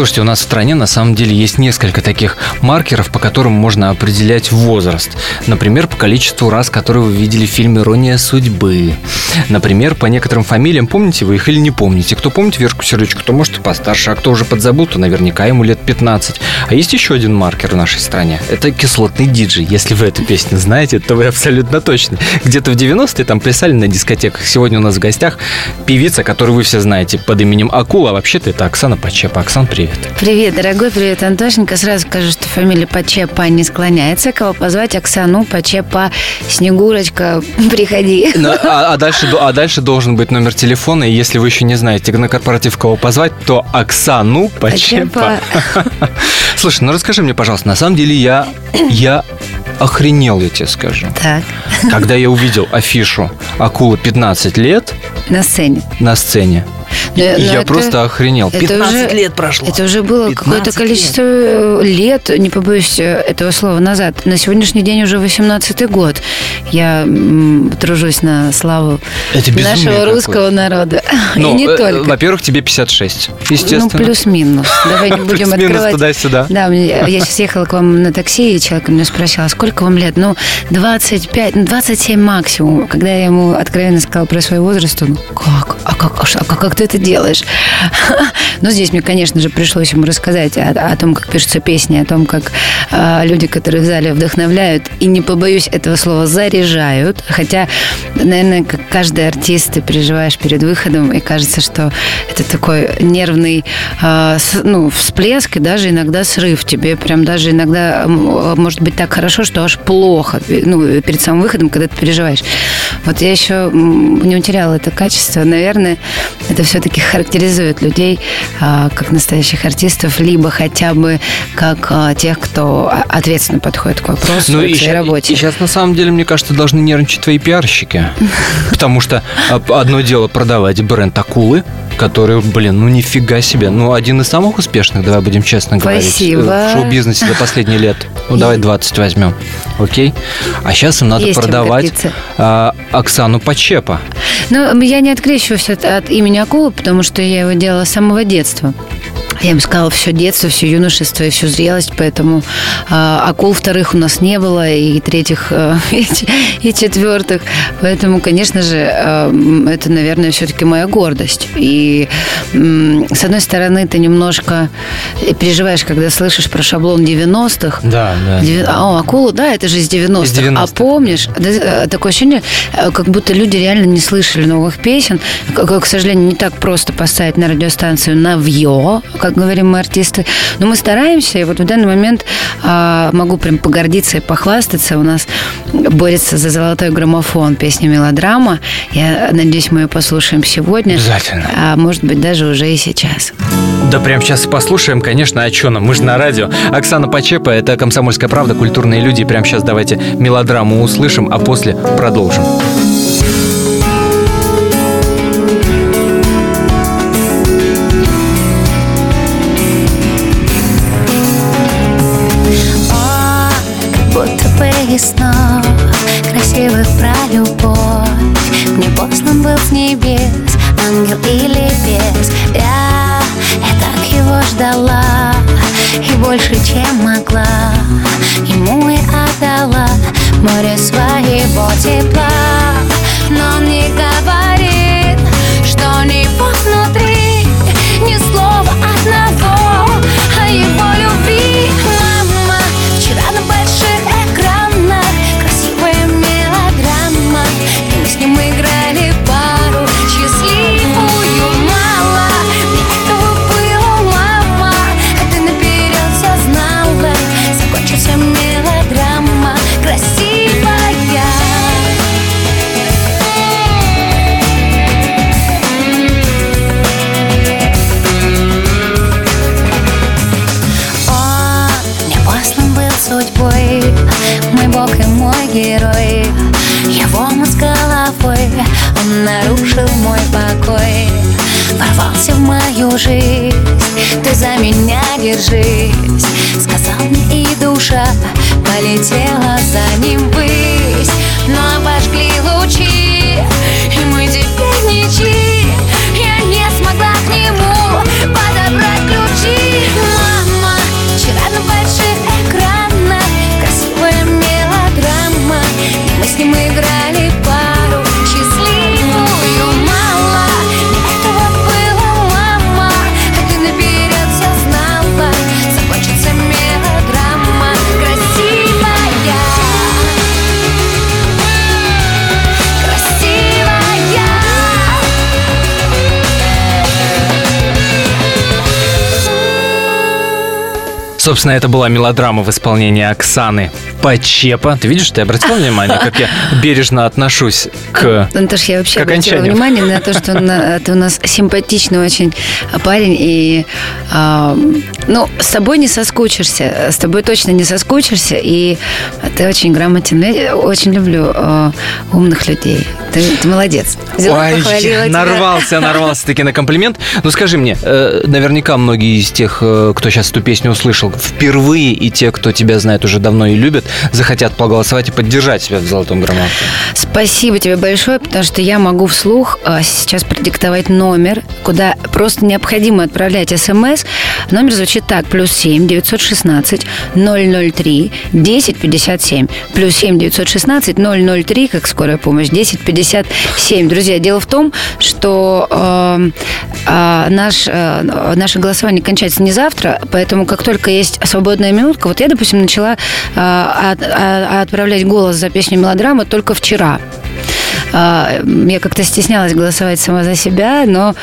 Слушайте, у нас в стране на самом деле есть несколько таких маркеров, по которым можно определять возраст. Например, по количеству раз, которые вы видели в фильме «Ирония судьбы». Например, по некоторым фамилиям, помните вы их или не помните. Кто помнит Верку Сердючку, то может и постарше, а кто уже подзабыл, то наверняка ему лет 15. А есть еще один маркер в нашей стране. Это кислотный диджей. Если вы эту песню знаете, то вы абсолютно точно. Где-то в 90-е там плясали на дискотеках. Сегодня у нас в гостях певица, которую вы все знаете под именем Акула. А вообще-то это Оксана Почепа. Оксан, привет привет. Привет, дорогой, привет, Антошенька. Сразу скажу, что фамилия Почепа не склоняется. Кого позвать? Оксану Почепа, Снегурочка, приходи. Ну, а, а, дальше, а дальше должен быть номер телефона, и если вы еще не знаете на корпоратив кого позвать, то Оксану Почепа. Слушай, ну расскажи мне, пожалуйста, на самом деле я, я охренел, я тебе скажу. Так. Когда я увидел афишу «Акула 15 лет» на сцене. На сцене. Но, но я это, просто охренел. 15 уже, лет прошло. Это уже было какое-то количество э, лет. лет, не побоюсь э, этого слова, назад. На сегодняшний день уже 18-й год. Я тружусь на славу нашего русского народа. Ну, И не э, только. Во-первых, тебе 56, естественно. Ну, плюс-минус. Давай не будем открывать. туда-сюда. Да, я сейчас ехала к вам на такси, и человек меня спросил, а сколько вам лет? Ну, 25, 27 максимум. Когда я ему откровенно сказала про свой возраст, он, как? А как, а, а как ты это делаешь? Но здесь мне, конечно же, пришлось ему рассказать о, о том, как пишутся песни, о том, как э, люди, которые в зале вдохновляют, и не побоюсь этого слова, заряжают. Хотя, наверное, как каждый артист, ты переживаешь перед выходом, и кажется, что это такой нервный э, ну, всплеск, и даже иногда срыв. Тебе прям даже иногда может быть так хорошо, что аж плохо ну, перед самым выходом, когда ты переживаешь. Вот я еще не утеряла это качество. Наверное, это все-таки характеризует людей а, как настоящих артистов, либо хотя бы как а, тех, кто ответственно подходит к вопросу, ну, к своей работе. И сейчас, на самом деле, мне кажется, должны нервничать твои пиарщики. Потому что а, одно дело продавать бренд акулы, который, блин, ну нифига себе. Ну, один из самых успешных, давай будем честно говорить, Спасибо. в шоу-бизнесе за последние лет. Ну, давай 20 возьмем. Окей? А сейчас им надо Есть продавать а, Оксану Почепа. Ну, я не открещиваюсь от, от имени Акулы, потому что я его делала с самого детства. Я бы сказала, все детство, все юношество и всю зрелость, поэтому э, акул вторых у нас не было, и третьих, э, и, и четвертых. Поэтому, конечно же, э, это, наверное, все-таки моя гордость. И, э, с одной стороны, ты немножко переживаешь, когда слышишь про шаблон 90-х. Да, да. 9, а, акулу, да, это же из 90-х. Из 90 а помнишь, да, такое ощущение, э, как будто люди реально не слышали новых песен. К, к сожалению, не так просто поставить на радиостанцию «Навье», как как говорим мы артисты. Но мы стараемся, и вот в данный момент а, могу прям погордиться и похвастаться. У нас борется за золотой граммофон песня «Мелодрама». Я надеюсь, мы ее послушаем сегодня. Обязательно. А может быть, даже уже и сейчас. Да прямо сейчас послушаем, конечно, а что нам? Мы же на радио. Оксана Почепа, это «Комсомольская правда», «Культурные люди». Прямо сейчас давайте мелодраму услышим, а после продолжим. Снов Красивых про любовь. Мне послан был с небес Ангел или бес. Я, я так его ждала И больше, чем могла. Ему и отдала Море своего тепла мою жизнь. Ты за меня держись Сказал мне и душа Полетела за ним ввысь. Но обожгли лучи Собственно, это была мелодрама в исполнении Оксаны Почепа. Ты видишь, ты обратил внимание, как я бережно отношусь к... Антош, я вообще обратила внимание на то, что ты у нас симпатичный очень парень, и а, ну, с тобой не соскучишься, с тобой точно не соскучишься, и ты очень грамотен. Я очень люблю а, умных людей. Ты, ты молодец. Взяла, Ой, тебя. нарвался, нарвался таки на комплимент. Ну скажи мне, э, наверняка многие из тех, э, кто сейчас эту песню услышал впервые, и те, кто тебя знает уже давно и любит, захотят проголосовать и поддержать тебя в золотом граммофоне. Спасибо тебе большое, потому что я могу вслух а, сейчас продиктовать номер, куда просто необходимо отправлять смс. Номер звучит так. Плюс семь девятьсот шестнадцать ноль ноль три десять пятьдесят семь. Плюс семь девятьсот шестнадцать ноль ноль три, как скорая помощь, десять пятьдесят семь. Друзья, дело в том, что э, э, наш, э, наше голосование кончается не завтра, поэтому как только есть свободная минутка, вот я, допустим, начала э, отправлять голос за песню мелодрама только вчера. А, Я как-то стеснялась голосовать сама за себя, но,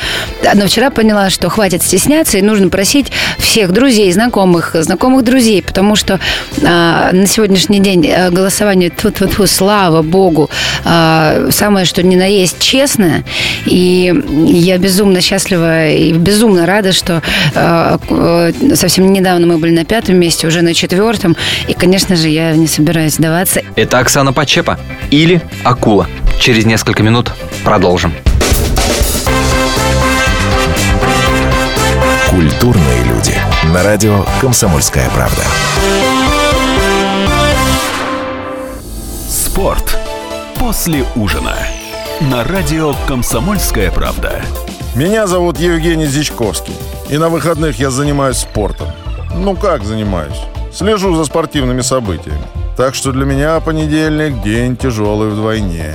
но вчера поняла, что хватит стесняться, и нужно просить всех друзей, знакомых, знакомых друзей, потому что а, на сегодняшний день а, голосование, тьфу-тьфу-тьфу, слава богу, а, самое что ни на есть честное, и я безумно счастлива и безумно рада, что а, э, совсем недавно мы были на пятом месте, уже на четвертом, и, конечно же, я не собираюсь сдаваться. Это Оксана Почепа или Акула. Через несколько минут продолжим. Культурные люди. На радио «Комсомольская правда». Спорт. После ужина. На радио «Комсомольская правда». Меня зовут Евгений Зичковский. И на выходных я занимаюсь спортом. Ну как занимаюсь? Слежу за спортивными событиями. Так что для меня понедельник – день тяжелый вдвойне.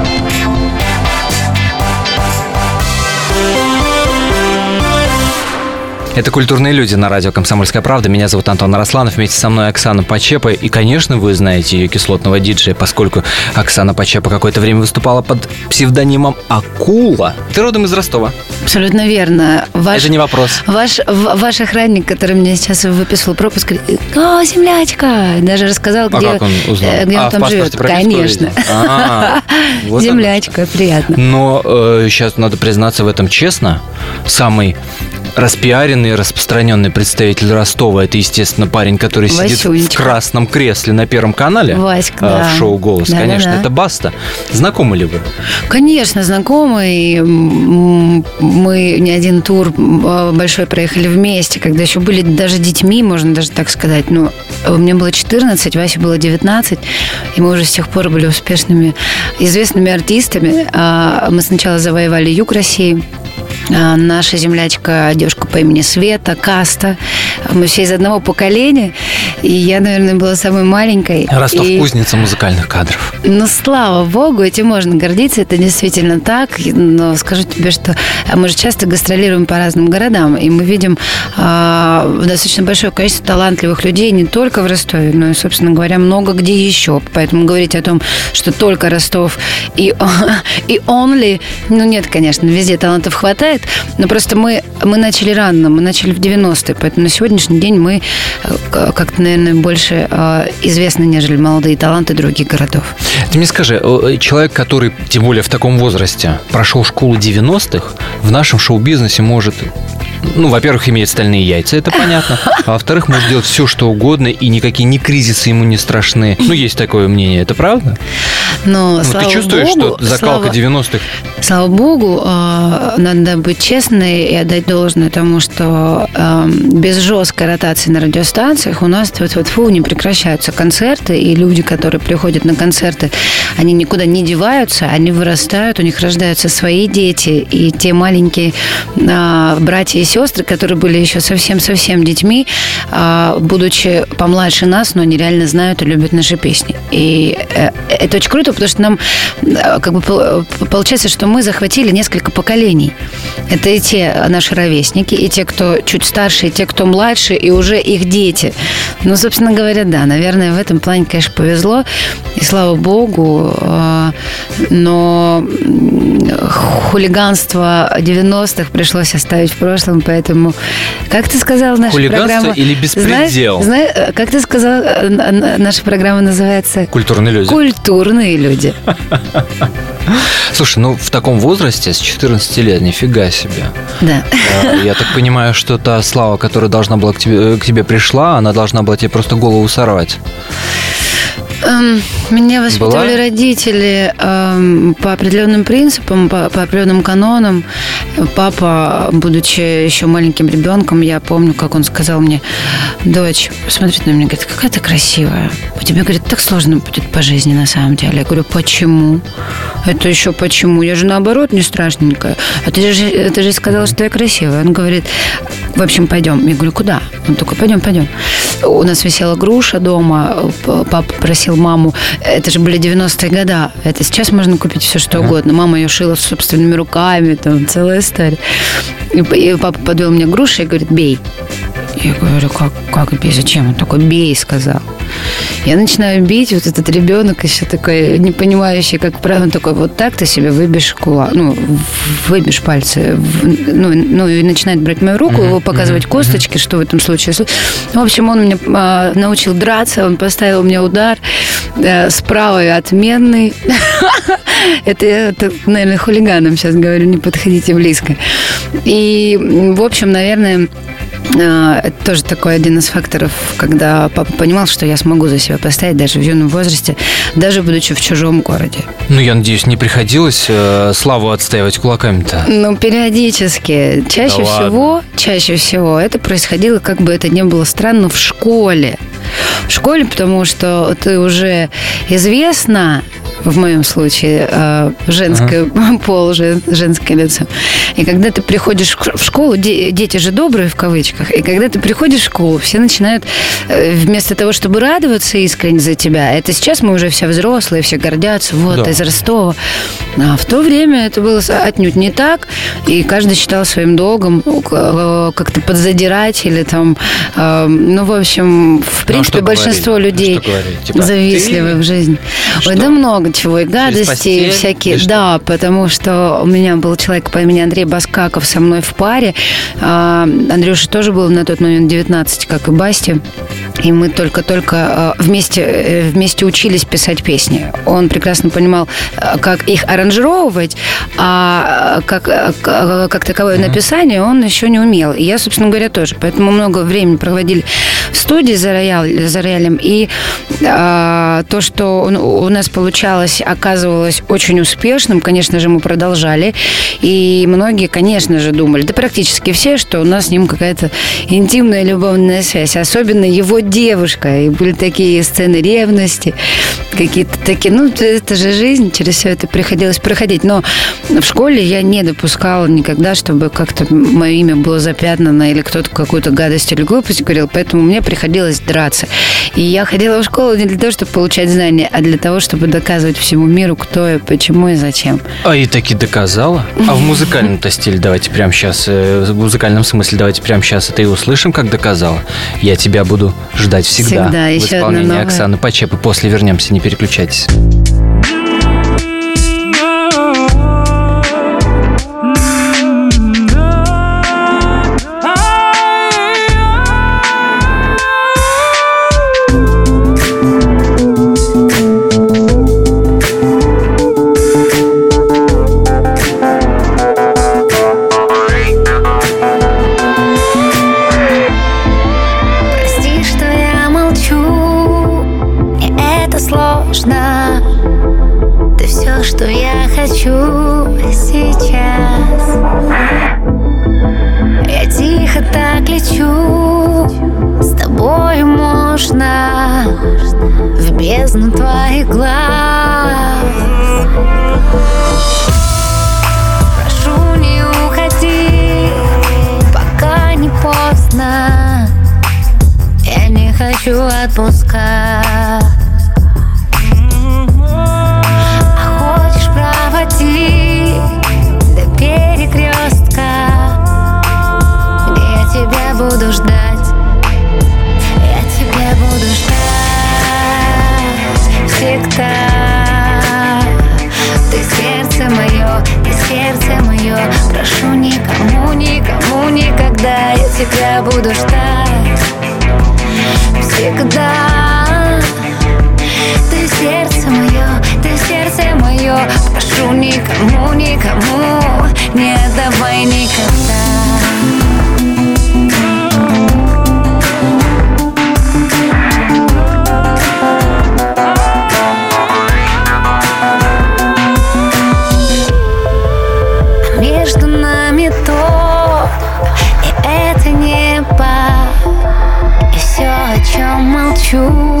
Это «Культурные люди» на радио «Комсомольская правда». Меня зовут Антон Арасланов. Вместе со мной Оксана Почепа. И, конечно, вы знаете ее кислотного диджея, поскольку Оксана Почепа какое-то время выступала под псевдонимом Акула. Ты родом из Ростова. Абсолютно верно. Ваш, Это не вопрос. Ваш, ваш охранник, который мне сейчас выписывал пропуск, говорит, о, землячка! Даже рассказал, А где, как он узнал? э, где А, он там живет. Конечно. А, вот оно землячка, приятно. Но сейчас надо признаться в этом честно. Самый распиаренный, распространенный представитель Ростова. Это, естественно, парень, который сидит в красном кресле на Первом канале Васька, а, да. в шоу «Голос». Да-да-да. Конечно, это Баста. Знакомы ли вы? Конечно, знакомый. М, Мы не один тур м, большой проехали вместе, когда еще были даже детьми, можно даже так сказать. Ну, мне было 14, Васе было 19, и мы уже с тех пор были успешными, известными артистами. А, Мы сначала завоевали юг России, а, Наша землячка, девушка по имени Света, Каста. Мы все из одного поколения. И я, наверное, была самой маленькой. Ростов И- кузница музыкальных кадров. Ну, слава богу, этим можно гордиться, это действительно так. Но скажу тебе, что а, мы же часто гастролируем по разным городам, и мы видим а, достаточно большое количество талантливых людей не только в Ростове, но и, собственно говоря, много где еще. Поэтому говорить о том, что только Ростов и, и only, ну нет, конечно, везде талантов хватает, но просто мы, мы начали рано, мы начали в 90-е, поэтому на сегодняшний день мы э, как-то, наверное, больше э, известны, нежели молодые таланты других городов. Ты мне скажи, э, человек, который, тем более в таком возрасте, прошел школу 90-х, в нашем шоу-бизнесе может ну, во-первых, имеет стальные яйца, это понятно. А во-вторых, может делать все, что угодно, и никакие ни кризисы ему не страшны. Ну, есть такое мнение, это правда? Но, Ну, слава ты чувствуешь, богу, что закалка слава, 90-х слава богу, э, надо быть честной и отдать должное тому, что э, без жесткой ротации на радиостанциях у нас вот вот фу не прекращаются концерты, и люди, которые приходят на концерты, они никуда не деваются, они вырастают, у них рождаются свои дети, и те маленькие э, братья и сестры, которые были еще совсем-совсем детьми, будучи помладше нас, но они реально знают и любят наши песни. И э, это очень круто, потому что нам э, как бы пол- получается, что мы захватили несколько поколений. Это и те наши ровесники, и те, кто чуть старше, и те, кто младше, и уже их дети. Ну, собственно говоря, да, наверное, в этом плане, конечно, повезло, и слава богу, э, но хулиганство 90-х пришлось оставить в прошлом, поэтому, как ты сказал, наша Хулиганство программа... или беспредел? Знаешь, знаешь, э, как ты сказал, э, наша программа называется культурные люди. «Культурные люди». Слушай, ну в таком возрасте, с 14 лет, нифига себе. Да. Э, Я так понимаю, что та слава, которая должна была к тебе, к тебе пришла, она должна была тебе просто голову сорвать. Эм, Меня воспитывали Была? родители эм, по определенным принципам, по, по определенным канонам. Папа, будучи еще маленьким ребенком, я помню, как он сказал мне, дочь, смотрит на меня, говорит, какая ты красивая. У тебя, говорит, так сложно будет по жизни на самом деле. Я говорю, почему? Это еще почему? Я же наоборот не страшненькая. А ты же, ты же сказала, что я красивая. Он говорит, в общем, пойдем. Я говорю, куда? Он такой, пойдем, пойдем. У нас висела груша дома. Папа просил маму. Это же были 90-е года. Это сейчас можно купить все, что угодно. Мама ее шила собственными руками. Там целая история. И, папа подвел мне груши и говорит, бей. Я говорю, как, как бей, зачем? Он такой, бей, сказал. Я начинаю бить, вот этот ребенок еще такой, не понимающий, как правильно, такой, вот так ты себе выбьешь кулак, ну, выбьешь пальцы, ну, ну, и начинает брать мою руку, его показывать косточки, что в этом случае. слу- В общем, он меня а, научил драться, он поставил мне удар э, справа и отменный. Это я, наверное, хулиганам сейчас говорю, не подходите близко. И, в общем, наверное, а, Это тоже такой один из факторов, когда папа понимал, что я смогу за себя постоять даже в юном возрасте, даже будучи в чужом городе. Ну, я надеюсь, не приходилось э, славу отстаивать кулаками-то. Ну, периодически. Чаще Да всего, чаще всего это происходило, как бы это ни было странно, в школе. В школе, потому что ты уже известна, в моем случае, э, женское пол, жен- женское лицо. И когда ты приходишь в школу, де- дети же добрые в кавычках, и когда ты приходишь в школу, все начинают э, вместо того, чтобы радоваться искренне за тебя, это сейчас мы уже все взрослые, все гордятся, вот, Да. из Ростова. А в то время это было отнюдь не так, и каждый считал своим долгом э, как-то подзадирать или там, э, ну, в общем, в принципе, что большинство говорили? людей? Типа, завистливы ты- в жизни. Ой, да много и гадости, и всякие. И что? Да, потому что у меня был человек по имени Андрей Баскаков со мной в паре. А, Андрюша тоже был на тот момент 19, как и Басти. И мы только-только э, вместе, э, вместе учились писать песни. Он прекрасно понимал, э, как их аранжировать, а как, к- как таковое написание он еще не умел. И я, собственно говоря, тоже. Поэтому много времени проводили в студии за, рояль, за роялем. И а, то, что у у нас получалось, оказывалось очень успешным. Конечно же, мы продолжали. И многие, конечно же, думали, да практически все, что у нас с ним какая-то интимная любовная связь. Особенно его девушка. И были такие сцены ревности, какие-то такие... Ну, это же жизнь, через все это приходилось проходить. Но в школе я не допускала никогда, чтобы как-то мое имя было запятнано или кто-то какую-то гадость или глупость говорил. Поэтому мне приходилось драться. И я ходила в школу не для того, чтобы получать знания, а для того, чтобы доказывать всему миру, кто я, почему и зачем. А и таки доказала. А в музыкальном-то стиле давайте прямо сейчас, э, в музыкальном смысле давайте прямо сейчас это и услышим, как доказала. Я тебя буду ждать всегда. Всегда. В Еще одна исполнении новая. Оксаны Почепы. После вернемся, не переключайтесь. Глаз. Буду ждать. Всегда. Ты сердце мое, ты сердце мое Прошу никому, никому Не отдавай никогда чем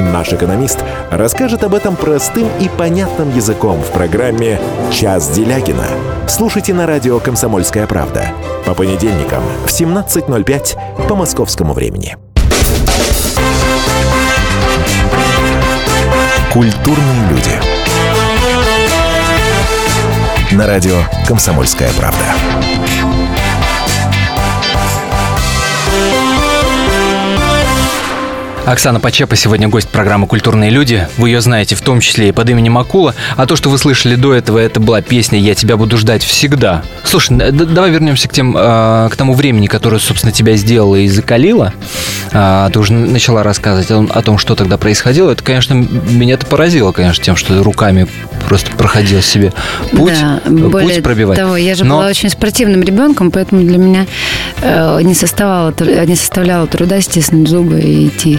Наш экономист расскажет об этом простым и понятным языком в программе «Час Делягина». Слушайте на радио «Комсомольская правда» по понедельникам в 17.05 по московскому времени. Культурные люди. На радио «Комсомольская правда». Оксана Почепа сегодня гость программы «Культурные люди». Вы ее знаете в том числе и под именем Акула. А то, что вы слышали до этого, это была песня «Я тебя буду ждать всегда». Слушай, давай вернемся к, тем, э, к тому времени, которое, собственно, тебя сделало и закалило. А, ты уже начала рассказывать о, том- о том, что тогда происходило. Это, конечно, меня это поразило, конечно, тем, что ты руками просто проходил себе путь, да, э, более путь пробивать. того, я же Но- была очень спортивным ребенком, поэтому для меня э, не, составало, не составляло труда стиснуть зубы и идти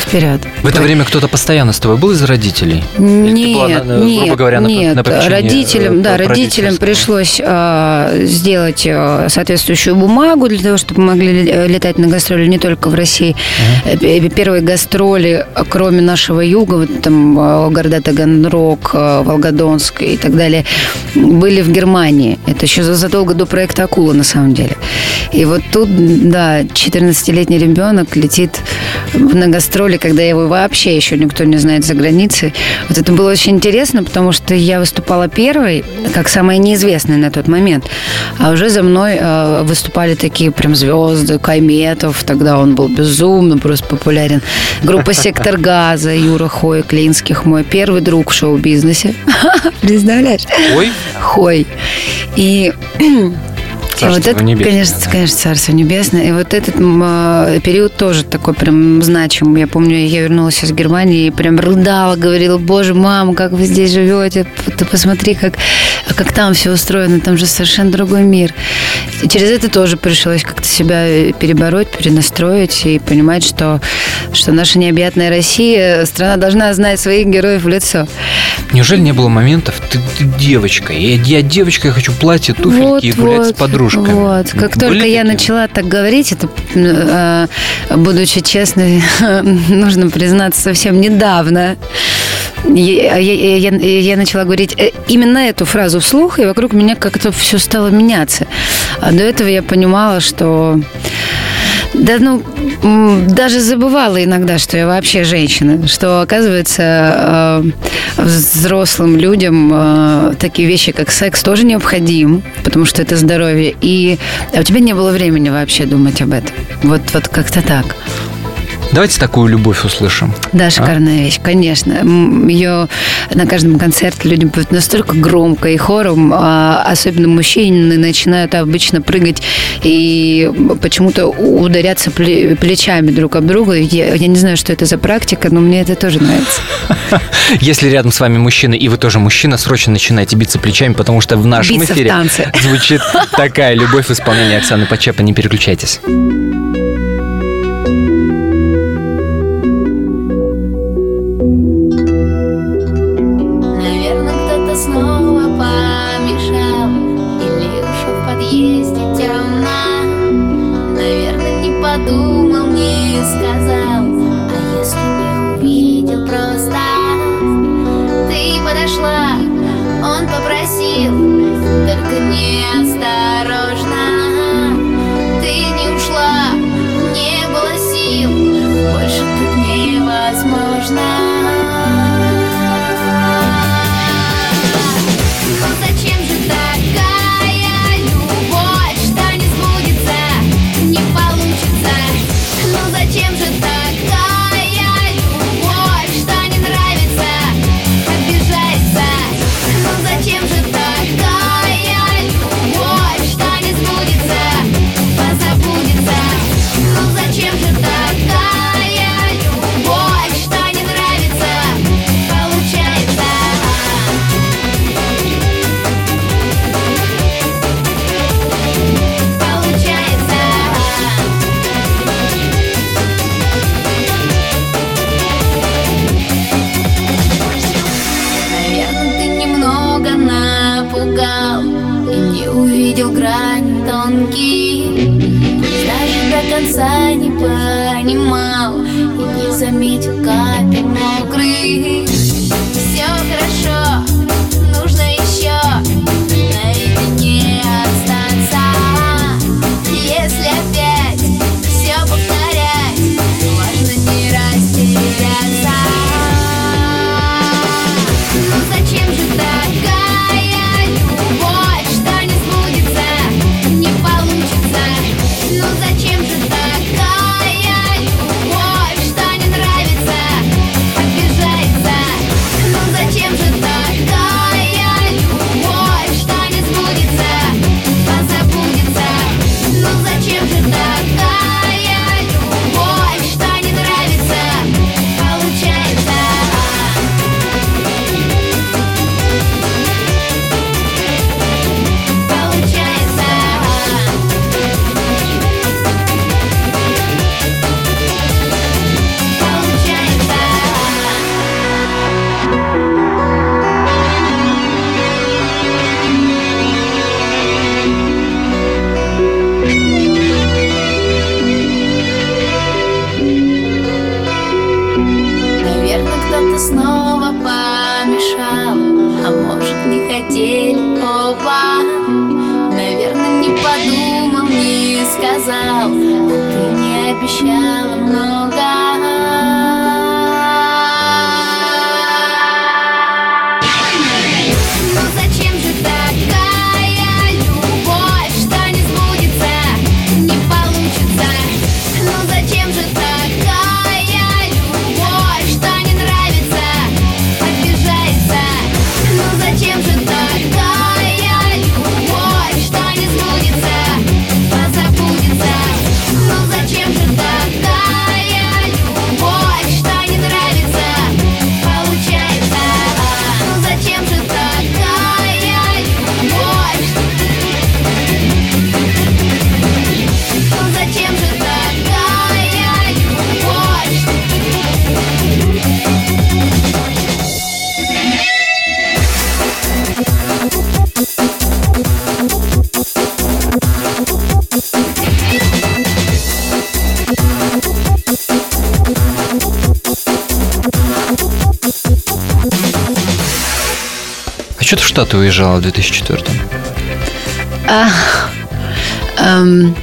вперед. В это время кто-то постоянно с тобой был из родителей? Нет, была, на- на- нет, грубо говоря, на, нет. на родителям, э, да, родителям пришлось э, сделать э, соответствующую бумагу для того, чтобы могли ле- летать на гастроли не только в России. Э, п- Первые гастроли, э, кроме нашего юга, вот там э, города Таганрог, э, Волгодонск и так далее, были в Германии. Это еще за- задолго до проекта «Акула», на самом деле. И вот тут, да, 14-летний ребенок летит на гастроли, когда его вообще еще никто не знает за границей. Вот это было очень интересно, потому что я выступала первой, как самая неизвестная на тот момент. А уже за мной э, выступали такие прям звезды, Кайметов, тогда он был безумно просто популярен. Группа «Сектор газа», Юра Хой, Клинских, мой первый друг в шоу-бизнесе. Представляешь? Ой, Хой. И и вот Царство это, небесное, конечно, да. конечно, Царство Небесное. И вот этот э, период тоже такой прям значимый. Я помню, я вернулась из Германии и прям рыдала, говорила, боже, мама, как вы здесь живете? Ты посмотри, как, как там все устроено, там же совершенно другой мир. И через это тоже пришлось как-то себя э, перебороть, перенастроить и понимать, что, что наша необъятная Россия, страна должна знать своих героев в лицо. неужели не было моментов? Ты, ты девочка, я, я девочка, я хочу платье, туфельки и гулять с подружками. Вот. Как Были только я такие? начала так говорить, это, э, будучи честной, нужно признаться, совсем недавно. Я, я- я- я начала говорить э, именно эту фразу вслух, и вокруг меня как-то все стало меняться. А до этого я понимала, что да, ну, даже забывала иногда, что я вообще женщина, что, оказывается, э, взрослым людям э, такие вещи, как секс, тоже необходим, потому что это здоровье, и а у тебя не было времени вообще думать об этом. Вот, вот как-то так. Давайте такую любовь услышим. Да, шикарная вещь, конечно. Ее на каждом концерте люди поют настолько громко и хором, а особенно мужчины начинают обычно прыгать и почему-то ударяться пле- плечами друг об друга. Я, я не знаю, что это за практика, но мне это тоже нравится. Если рядом с вами мужчина, и вы тоже мужчина, срочно начинайте биться плечами, потому что в нашем Биться эфире звучит такая любовь в исполнении Оксаны Почепа. Не переключайтесь. Подумал, не сказал А если не увидел просто Ты подошла, он попросил Только неосторожно Ты не ушла, не было сил Больше тут невозможно до конца снова помешал. А может, не хотели оба? Наверное, не подумал, не сказал. А ты не обещала что ты в Штаты уезжала в 2004 Эм,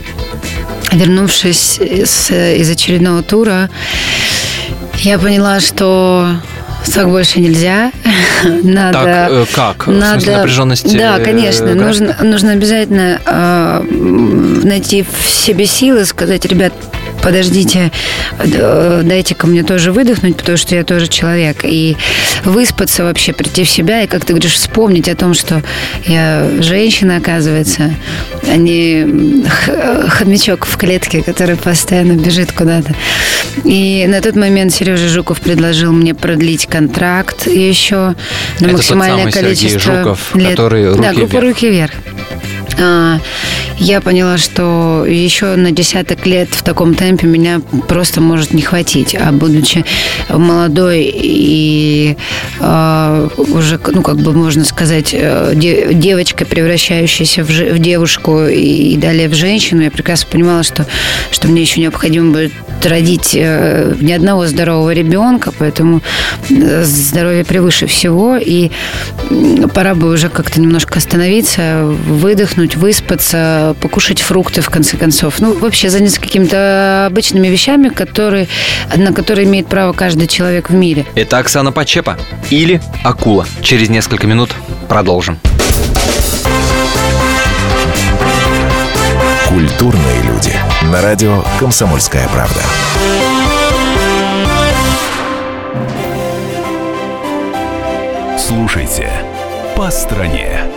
вернувшись из, из очередного тура, я поняла, что так больше нельзя. Надо, Так, э, как? В смысле напряженности, Да, э, конечно. графика? Нужно, нужно обязательно э, найти в себе силы, сказать, ребят, подождите, э, дайте-ка мне тоже выдохнуть, потому что я тоже человек. И выспаться вообще, прийти в себя, и, как ты говоришь, вспомнить о том, что я женщина, оказывается, а не х- хомячок в клетке, который постоянно бежит куда-то. И на тот момент Сережа Жуков предложил мне продлить контракт еще на Это тот максимальное самый Сергей количество Жуков, лет. который да, «Руки группа вверх». «Руки вверх». А, Я поняла, что еще на десяток лет в таком темпе меня просто может не хватить. А будучи молодой и а, уже, ну, как бы можно сказать, э, де- девочкой, превращающейся в, девушку и, далее в женщину, я прекрасно понимала, что, что мне еще необходимо будет родить э, ни одного здорового ребенка, поэтому э, здоровье превыше всего, и пора бы уже как-то немножко остановиться, выдохнуть, выспаться, покушать фрукты, в конце концов. Ну, вообще заняться какими-то обычными вещами, которые, на которые имеет право каждый человек в мире. Это Оксана Почепа или Акула. Через несколько минут продолжим. Культурные люди. На радио «Комсомольская правда». Слушайте «По стране».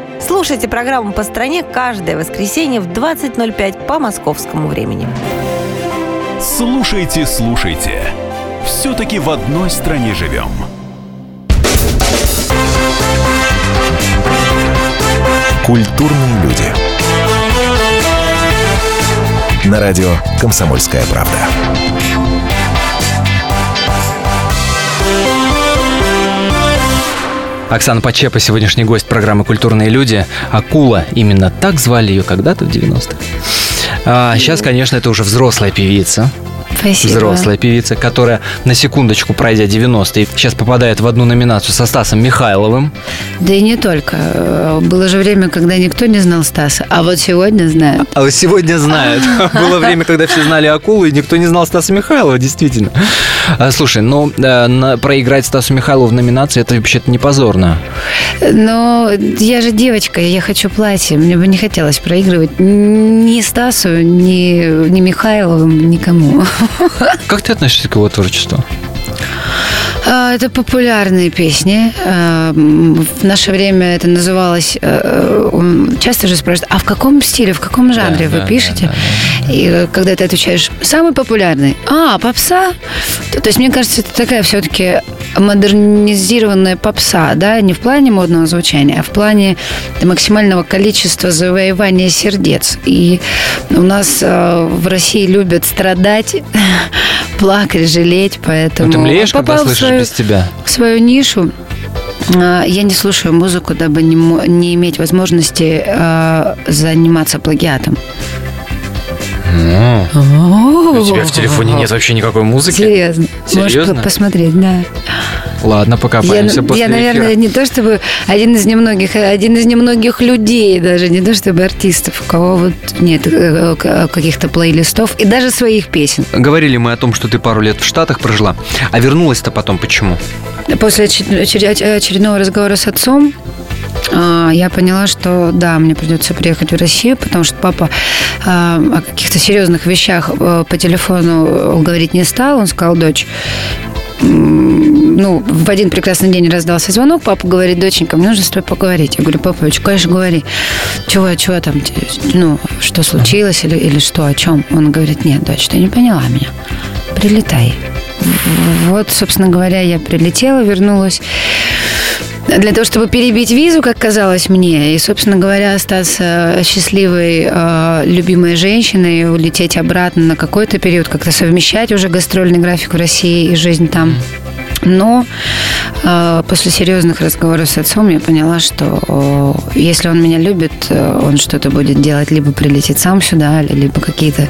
Слушайте программу «По стране» каждое воскресенье в 20.05 по московскому времени. Слушайте, слушайте. Все-таки в одной стране живем. Культурные люди. На радио «Комсомольская правда». Оксана Почепа, сегодняшний гость программы «Культурные люди». Акула, именно так звали ее когда-то в 90-х. А сейчас, конечно, это уже взрослая певица. Спасибо. Взрослая певица, которая на секундочку, пройдя 90-е, сейчас попадает в одну номинацию со Стасом Михайловым. Да и не только. Было же время, когда никто не знал Стаса, а вот сегодня знают. А вот сегодня знают. Было время, когда все знали акулу, и никто не знал Стаса Михайлова, действительно. А, Слушай, ну, э, проиграть Стасу Михайлову в номинации, это вообще-то не позорно. Но я же девочка, я хочу платье. Мне бы не хотелось проигрывать ни Стасу, ни, ни Михайловым, никому. Как ты относишься к его творчеству? А, Это популярные песни. А, В наше время это называлось... э, м, Часто же спрашивают, а в каком стиле, в каком жанре Да, вы да, пишете? да, да, И э, когда ты отвечаешь, самый популярный. А, попса? То, то есть, мне кажется, это такая все-таки модернизированная попса, да, не в плане модного звучания, а в плане максимального количества завоевания сердец. И у нас э, в России любят страдать, плакать, жалеть, поэтому... Ну, ты млеешь, когда попал в слышишь свою- без тебя. свою нишу. А, Я не слушаю музыку, дабы не, не иметь возможности а, заниматься плагиатом. У тебя в телефоне нет вообще никакой музыки? Серьезно. Можешь Серьезно? по- посмотреть, да. Ладно, Я, покопаемся после я, наверное, эфира. не то чтобы один из немногих, один из немногих людей, даже не то чтобы артистов, у кого вот нет э, к- каких-то плейлистов и даже своих песен. Говорили мы о том, что ты пару лет в Штатах прожила, а вернулась-то потом почему? После очер- очер- очередного разговора с отцом а, я поняла, что да, мне придется приехать в Россию, потому что папа а, о каких-то серьезных вещах э, по телефону говорить не стал. Он сказал, дочь, ну, в один прекрасный день раздался звонок, папа говорит, доченька, мне нужно с тобой поговорить. Я говорю, папа, конечно, говори. Чего, чего там, ну, что случилось или, или что, о чем? Он говорит, нет, дочь, ты не поняла меня. Прилетай. Вот, собственно говоря, я прилетела, вернулась для того, чтобы перебить визу, как казалось мне, и, собственно говоря, остаться счастливой, э, любимой женщиной, улететь обратно на какой-то период, как-то совмещать уже гастрольный график в России и жизнь там. Но э, после серьезных разговоров с отцом я поняла, что э, если он меня любит, э, он что-то будет делать, либо прилетит сам сюда, либо какие-то,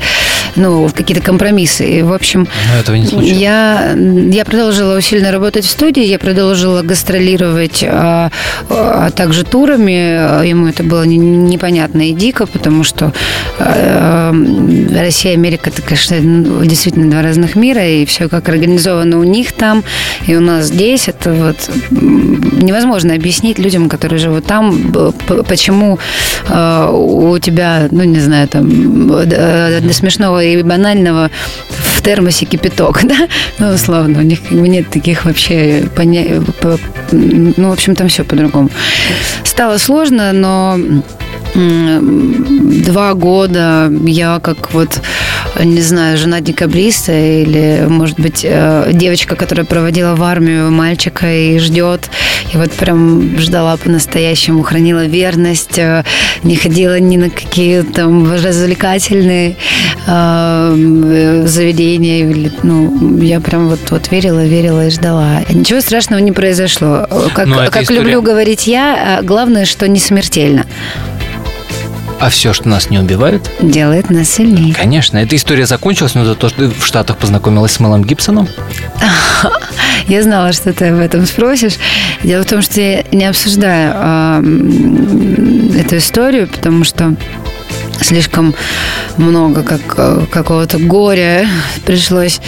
ну, какие-то компромиссы. И, в общем, этого не случилось. я, я продолжила усиленно работать в студии, я продолжила гастролировать, а, а также турами. Ему это было не- непонятно и дико, потому что а, Россия и Америка, это, конечно, действительно два разных мира, и все как организовано у них там, и у нас здесь. Это вот невозможно объяснить людям, которые живут там, почему а, у тебя, ну, не знаю, там, э, до смешного и банального в термосе кипяток, да? Ну, условно, у них нет таких вообще поня... по- Ну, в общем, там все по-другому. Стало сложно, но два года я как вот, не знаю, жена декабриста или, может быть, э, девочка, которая проводила в армию мальчика и ждет. И вот прям ждала по-настоящему, хранила верность, э, не ходила ни на какие там развлекательные э, заведения. или, Ну, я прям вот, вот верила, верила и ждала. Ничего страшного не произошло. Как, как история- люблю говорить я, главное, что не смертельно. А все, что нас не убивает? Делает нас сильнее. Конечно, эта история закончилась, но за то, что ты в Штатах познакомилась с Мэлом Гибсоном. Я знала, что ты об этом спросишь. Дело в том, что я не обсуждаю а, эту историю, потому что слишком много как, э, какого-то горя пришлось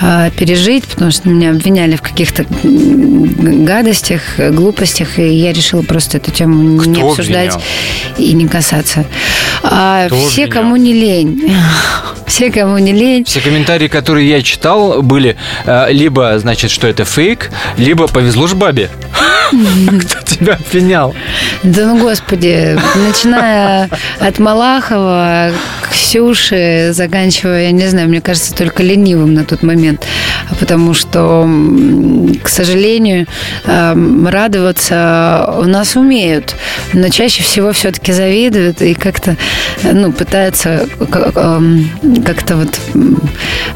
а, пережить, потому что меня обвиняли в каких-то гадостях, э, глупостях, и я решила просто эту тему не Кто обсуждать обвинял? и не касаться. А Кто все, обвинял? кому не лень, все, кому не лень, Все комментарии, которые я читал, были э, либо, значит, что это фейк, либо повезло ж бабе. Кто тебя обвинял? Да ну, господи, начиная от Малахова, Ксюши, заканчивая, я не знаю, мне кажется, только ленивым на тот момент потому что, к сожалению, эм, радоваться у нас умеют, но чаще всего все-таки завидуют и как-то, э, ну, пытаются эм, как-то вот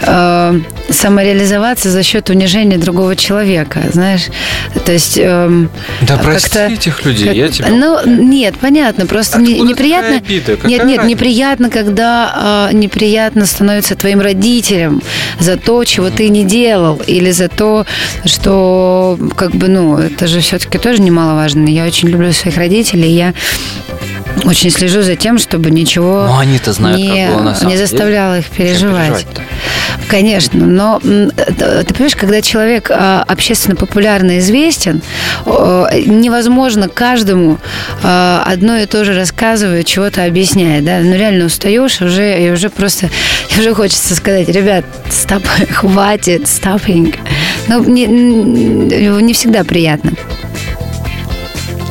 э, самореализоваться за счет унижения другого человека, знаешь, то есть эм, Да прости этих людей, как- я тебя... Ну, нет, понятно, просто Откуда неприятно. такая обида? Какая Нет, нет, разница? неприятно, когда а, неприятно становится твоим родителям за то, чего ты не делал, или за то, что, как бы, ну, это же все-таки тоже немаловажно. Я очень люблю своих родителей, я очень слежу за тем, чтобы ничего Ну, они-то знают, не, как было на самом не деле. заставляло их Чем переживать. Конечно, но ты понимаешь, когда человек а, общественно популярно известен, невозможно каждому а, одно и то же рассказывая, чего-то объясняя, да, ну реально устаешь, уже, и уже просто, и уже хочется сказать, ребят, стоп, хватит, stopping. Ну, не, не всегда приятно.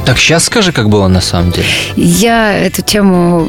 Так сейчас скажи, как было на самом деле. Я эту тему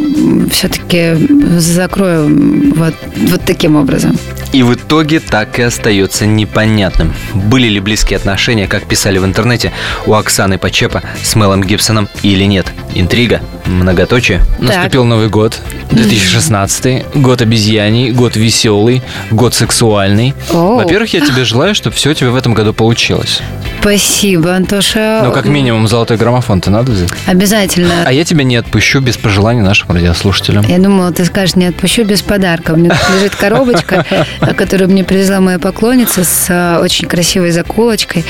все-таки закрою вот, вот таким образом. И в итоге так и остается непонятным. Были ли близкие отношения, как писали в интернете, у Оксаны Почепа с Мелом Гибсоном или нет? Интрига, многоточие. Наступил Новый год, 2016, год обезьяний, год веселый, год сексуальный. О. Во-первых, я тебе желаю, чтобы все у тебя в этом году получилось. Спасибо, Антоша. Ну, как минимум, золотой граммофон-то надо взять. Обязательно. А я тебя не отпущу без пожеланий нашим радиослушателям. Я думала, ты скажешь, не отпущу без подарка. У меня тут лежит коробочка, которую мне привезла моя поклонница с а, очень красивой заколочкой.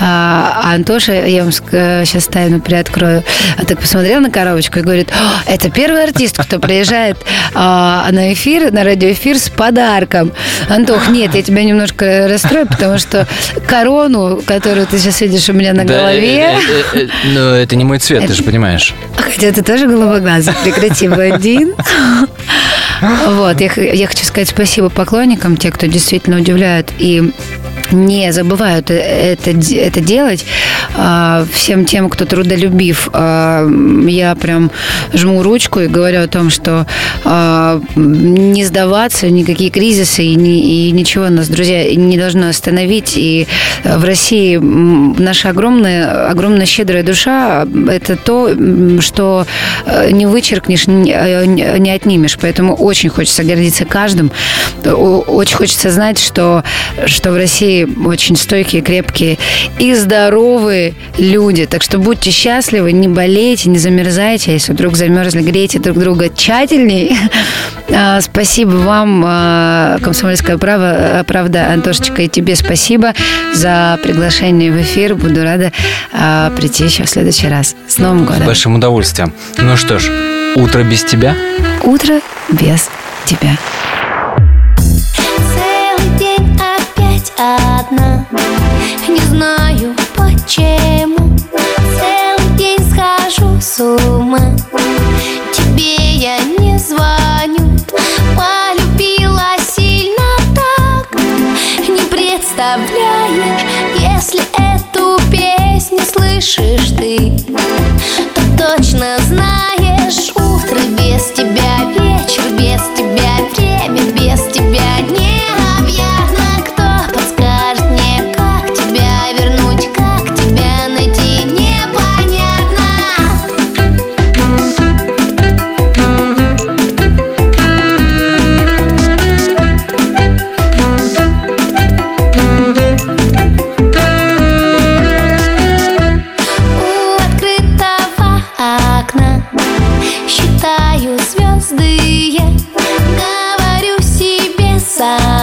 А а Антоша, я вам сейчас тайну приоткрою, а так посмотрел на коробочку и говорит, «О, это первый артист, кто приезжает а, на эфир, на радиоэфир с подарком. Антох, нет, я тебя немножко расстрою, потому что корону, которую ты сейчас видишь у меня на голове... э, э, э, Но это не мой цвет, ты же понимаешь. Хотя ты тоже голубоглазый. Прекрати, блондин. Вот, я, я хочу сказать спасибо поклонникам, те, кто действительно удивляют и не забывают э- это, это делать. А, Всем тем, кто трудолюбив, а, я прям жму ручку и говорю о том, что а, не сдаваться, никакие кризисы и, и ничего нас, друзья, не должно остановить. И в России наша огромная, огромная щедрая душа – это то, что э, не вычеркнешь, не э, отнимешь. Поэтому очень хочется гордиться каждым. Очень хочется знать, что, что в России очень стойкие, крепкие и здоровые люди. Так что будьте счастливы, не болейте, не замерзайте. А Если вдруг замерзли, грейте друг друга тщательней. А, Спасибо вам, а, «Комсомольская права- правда», Антошечка, и тебе спасибо за приглашение в эфир. Буду рада а, прийти еще в следующий раз. С Новым С годом! большим удовольствием. Ну что ж, утро без тебя? Утро без тебя. Одна Не знаю почему. Целый день схожу с ума. Тебе я не звоню. Полюбила сильно так. Не представляешь Если эту песню слышишь ты То точно знаешь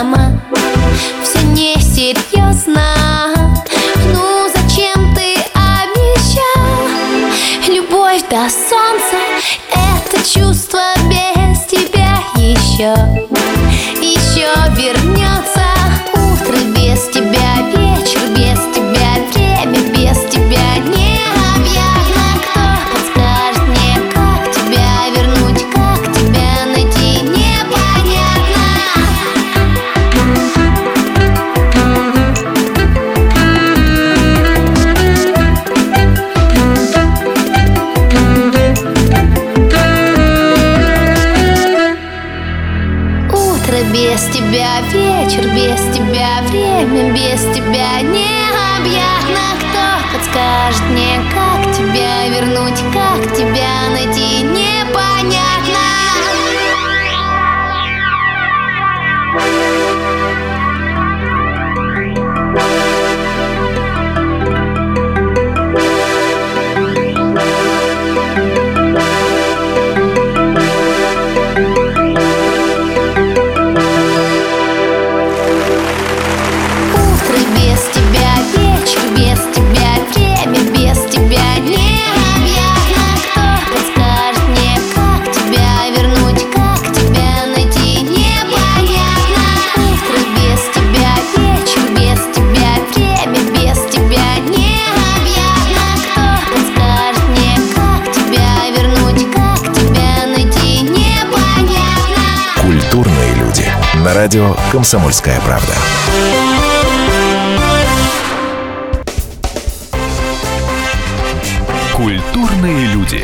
сама. Все несерьезно Ну зачем ты обещал? Любовь до солнца Это чувство без тебя еще радио «Комсомольская правда». Культурные люди.